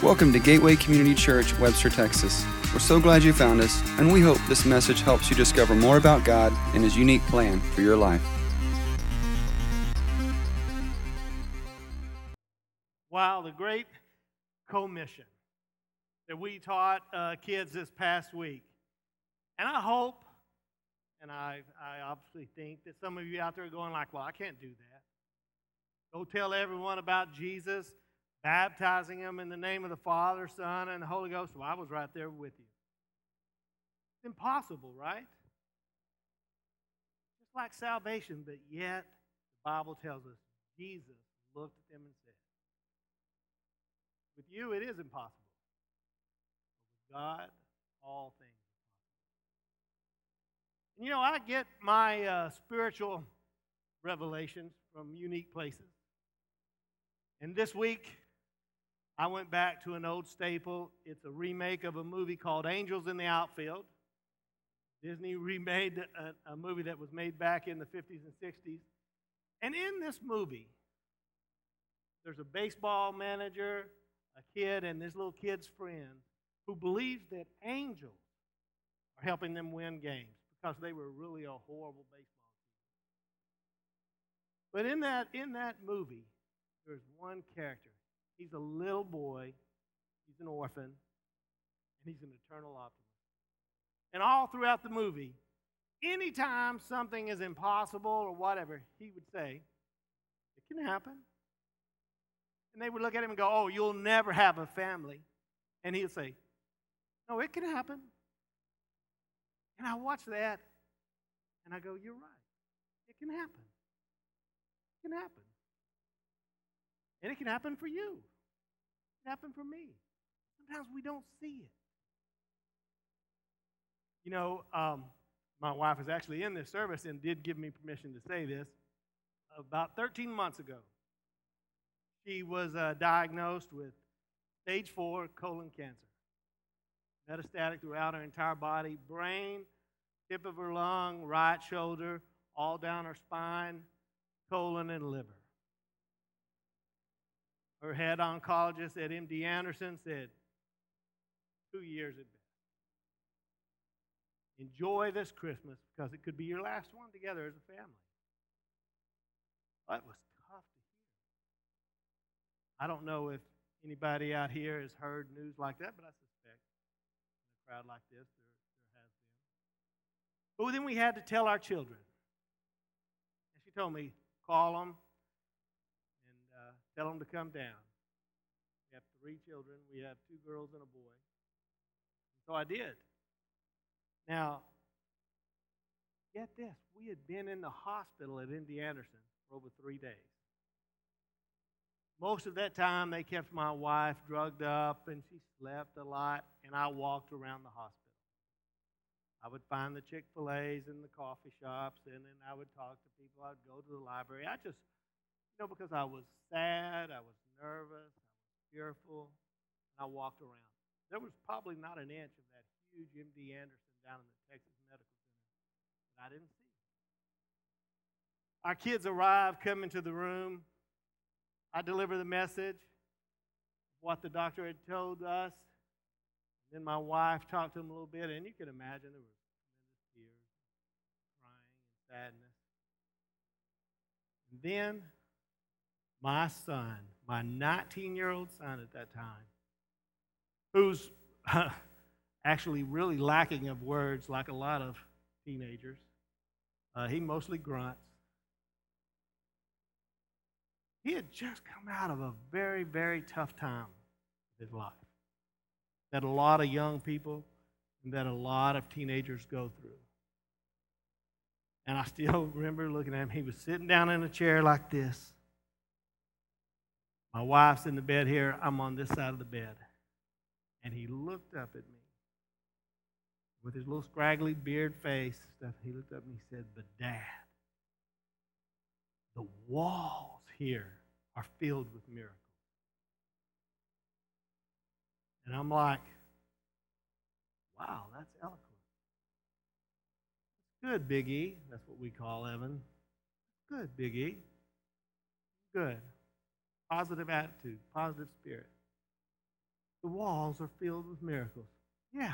Welcome to Gateway Community Church, Webster, Texas. We're so glad you found us, and we hope this message helps you discover more about God and His unique plan for your life. Wow, the great commission that we taught uh, kids this past week. And I hope, and I, I obviously think that some of you out there are going like, well, I can't do that. Go tell everyone about Jesus baptizing them in the name of the Father, Son, and the Holy Ghost. Well, I was right there with you. It's impossible, right? Just like salvation, but yet the Bible tells us Jesus looked at them and said, With you, it is impossible. But with God, all things are possible. And you know, I get my uh, spiritual revelations from unique places. And this week, I went back to an old staple. It's a remake of a movie called Angels in the Outfield. Disney remade a, a, movie that was made back in the 50s and 60s. And in this movie, there's a baseball manager, a kid, and this little kid's friend who believes that angels are helping them win games because they were really a horrible baseball team. But in that, in that movie, there's one character He's a little boy, he's an orphan, and he's an eternal optimist. And all throughout the movie, anytime something is impossible or whatever, he would say, It can happen. And they would look at him and go, Oh, you'll never have a family. And he'd say, No, it can happen. And I watch that and I go, You're right. It can happen. It can happen. And it can happen for you. It can happen for me. Sometimes we don't see it. You know, um, my wife is actually in this service and did give me permission to say this. About 13 months ago, she was uh, diagnosed with stage four colon cancer. Metastatic throughout her entire body brain, tip of her lung, right shoulder, all down her spine, colon, and liver. Her head oncologist at MD Anderson said, two years at best. Enjoy this Christmas because it could be your last one together as a family. That was tough to hear. I don't know if anybody out here has heard news like that, but I suspect in a crowd like this there, there has been. But then we had to tell our children. And she told me, call them, Tell them to come down. We have three children. We have two girls and a boy. So I did. Now, get this. We had been in the hospital at MD Anderson for over three days. Most of that time, they kept my wife drugged up and she slept a lot, and I walked around the hospital. I would find the Chick fil A's and the coffee shops, and then I would talk to people. I'd go to the library. I just you know, because I was sad, I was nervous, I was fearful, and I walked around. There was probably not an inch of that huge MD Anderson down in the Texas Medical Center that I didn't see. Our kids arrive, come into the room. I deliver the message what the doctor had told us. And then my wife talked to him a little bit, and you can imagine there were tremendous tears, crying, and sadness. And then my son, my 19 year old son at that time, who's actually really lacking of words like a lot of teenagers, uh, he mostly grunts. He had just come out of a very, very tough time in his life that a lot of young people and that a lot of teenagers go through. And I still remember looking at him. He was sitting down in a chair like this. My wife's in the bed here. I'm on this side of the bed. And he looked up at me with his little scraggly beard face stuff. He looked up and he said, But dad, the walls here are filled with miracles. And I'm like, wow, that's eloquent. Good, Big E. That's what we call Evan. Good, Big E. Good positive attitude, positive spirit. the walls are filled with miracles. Yeah.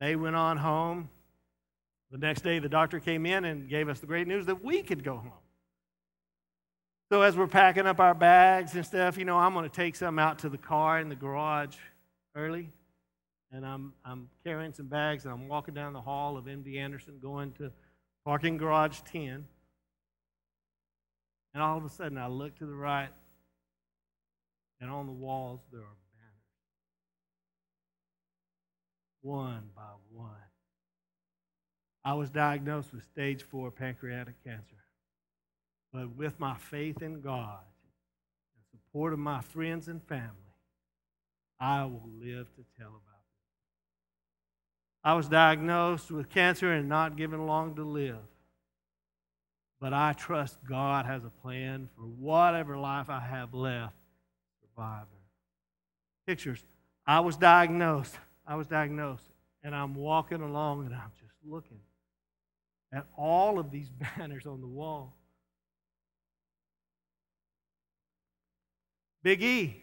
They went on home. The next day, the doctor came in and gave us the great news that we could go home. So, as we're packing up our bags and stuff, you know, I'm going to take some out to the car in the garage early. And I'm, I'm carrying some bags and I'm walking down the hall of MD Anderson going to parking garage 10. And all of a sudden, I look to the right, and on the walls, there are banners. One by one. I was diagnosed with stage four pancreatic cancer. But with my faith in God and support of my friends and family, I will live to tell about it. I was diagnosed with cancer and not given long to live. But I trust God has a plan for whatever life I have left, survivor. Pictures. I was diagnosed. I was diagnosed. And I'm walking along and I'm just looking at all of these banners on the wall. Big E.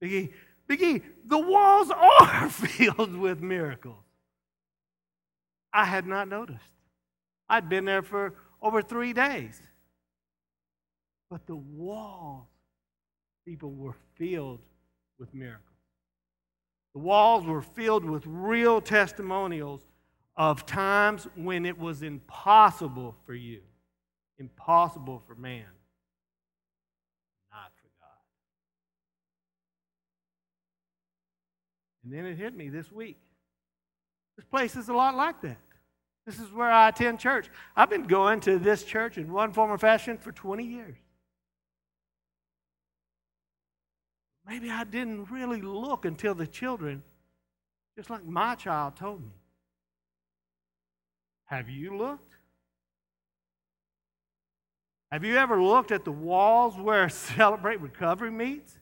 Big E. Big E. The walls are filled with miracles. I had not noticed. I'd been there for over three days. But the walls, people were filled with miracles. The walls were filled with real testimonials of times when it was impossible for you, impossible for man, not for God. And then it hit me this week. This place is a lot like that. This is where I attend church. I've been going to this church in one form or fashion for 20 years. Maybe I didn't really look until the children, just like my child told me. Have you looked? Have you ever looked at the walls where Celebrate Recovery meets?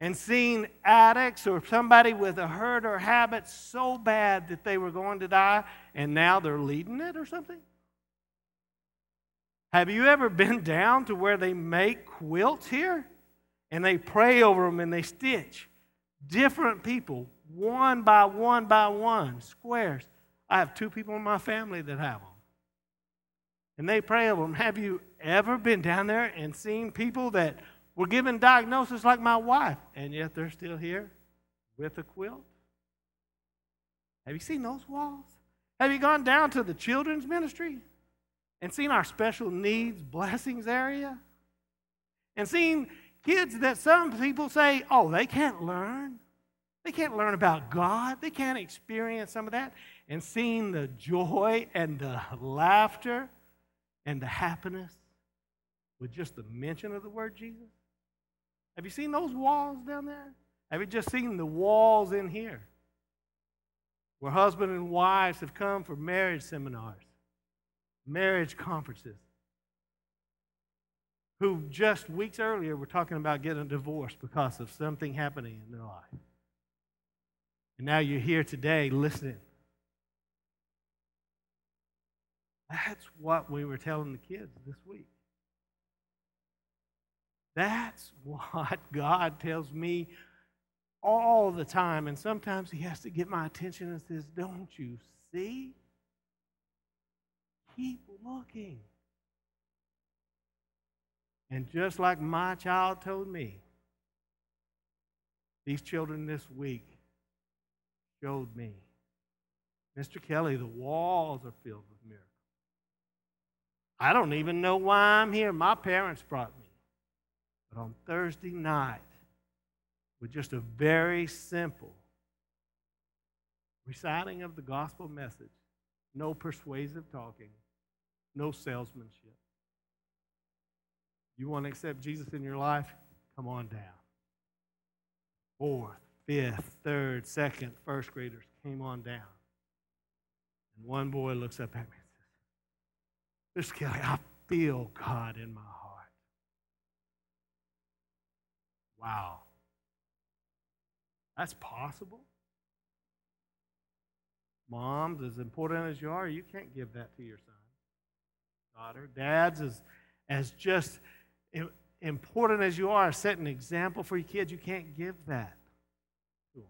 And seen addicts or somebody with a hurt or habit so bad that they were going to die and now they're leading it or something? Have you ever been down to where they make quilts here and they pray over them and they stitch different people one by one by one, squares? I have two people in my family that have them. And they pray over them. Have you ever been down there and seen people that were given diagnosis like my wife, and yet they're still here with a quilt? Have you seen those walls? Have you gone down to the children's ministry and seen our special needs blessings area? And seen kids that some people say, oh, they can't learn. They can't learn about God. They can't experience some of that. And seeing the joy and the laughter and the happiness with just the mention of the word Jesus. Have you seen those walls down there? Have you just seen the walls in here? Where husband and wives have come for marriage seminars, marriage conferences, who just weeks earlier were talking about getting a divorce because of something happening in their life. And now you're here today listening. That's what we were telling the kids this week. That's what God tells me all the time. And sometimes He has to get my attention and says, Don't you see? Keep looking. And just like my child told me, these children this week showed me, Mr. Kelly, the walls are filled with miracles. I don't even know why I'm here. My parents brought me. But on Thursday night, with just a very simple reciting of the gospel message, no persuasive talking, no salesmanship. You want to accept Jesus in your life? Come on down. Fourth, fifth, third, second, first graders came on down. And one boy looks up at me and says, Mr. Kelly, I feel God in my heart. Wow. That's possible? Moms, as important as you are, you can't give that to your son, daughter. Dads, as, as just important as you are, set an example for your kids, you can't give that to them.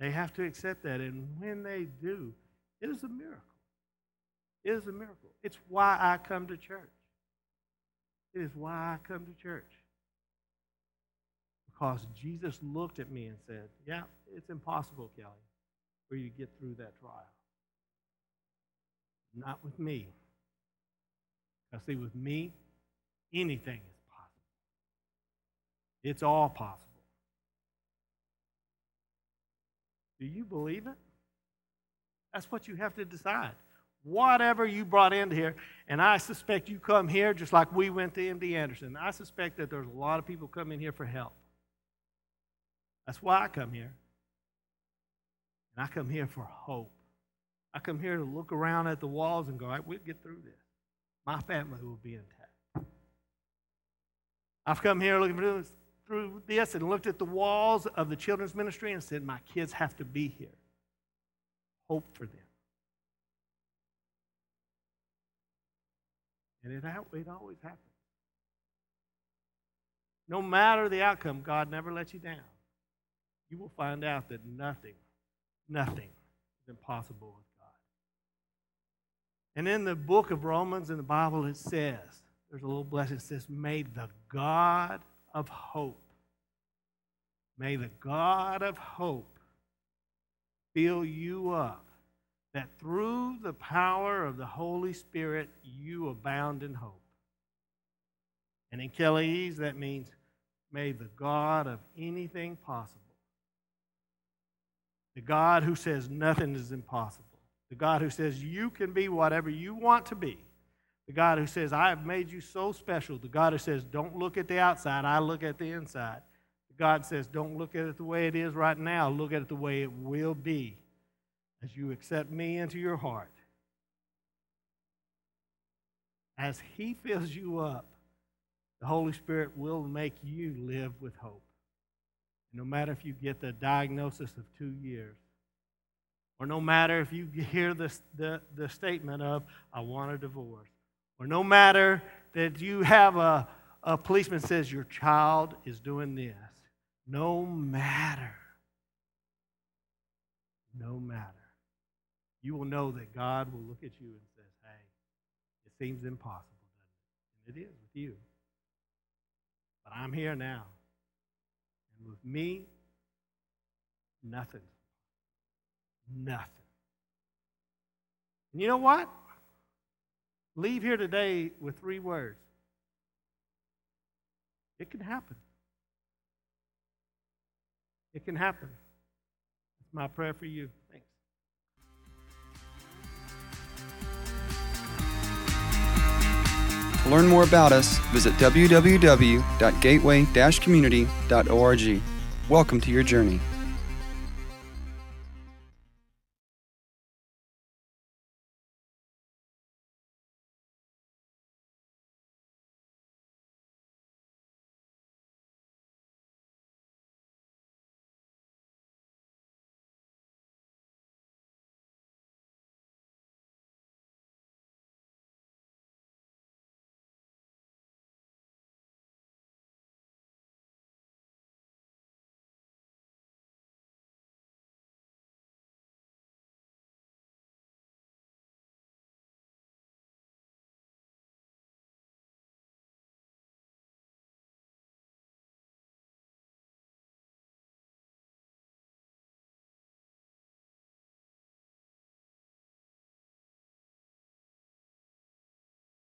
They have to accept that. And when they do, it is a miracle. It is a miracle. It's why I come to church. It is why I come to church. Because Jesus looked at me and said, Yeah, it's impossible, Kelly, for you to get through that trial. Not with me. I see, with me, anything is possible. It's all possible. Do you believe it? That's what you have to decide. Whatever you brought into here, and I suspect you come here just like we went to MD Anderson. I suspect that there's a lot of people coming here for help. That's why I come here. And I come here for hope. I come here to look around at the walls and go, right, we'll get through this. My family will be intact. I've come here looking through this and looked at the walls of the children's ministry and said, my kids have to be here. Hope for them. And it, it always happens. No matter the outcome, God never lets you down. You will find out that nothing, nothing is impossible with God. And in the book of Romans in the Bible, it says, there's a little blessing. It says, May the God of hope, may the God of hope fill you up that through the power of the Holy Spirit you abound in hope. And in Kelly's, that means may the God of anything possible, the God who says nothing is impossible, the God who says you can be whatever you want to be, the God who says, I have made you so special, the God who says, don't look at the outside, I look at the inside. The God says, don't look at it the way it is right now, look at it the way it will be as you accept me into your heart, as He fills you up, the Holy Spirit will make you live with hope. No matter if you get the diagnosis of two years, or no matter if you hear the, the, the statement of, I want a divorce, or no matter that you have a, a policeman says your child is doing this, no matter, no matter you will know that God will look at you and says, hey, it seems impossible, doesn't it? And it is with you. But I'm here now. And with me, nothing. Nothing. And you know what? Leave here today with three words. It can happen. It can happen. It's my prayer for you. To learn more about us, visit www.gateway-community.org. Welcome to your journey.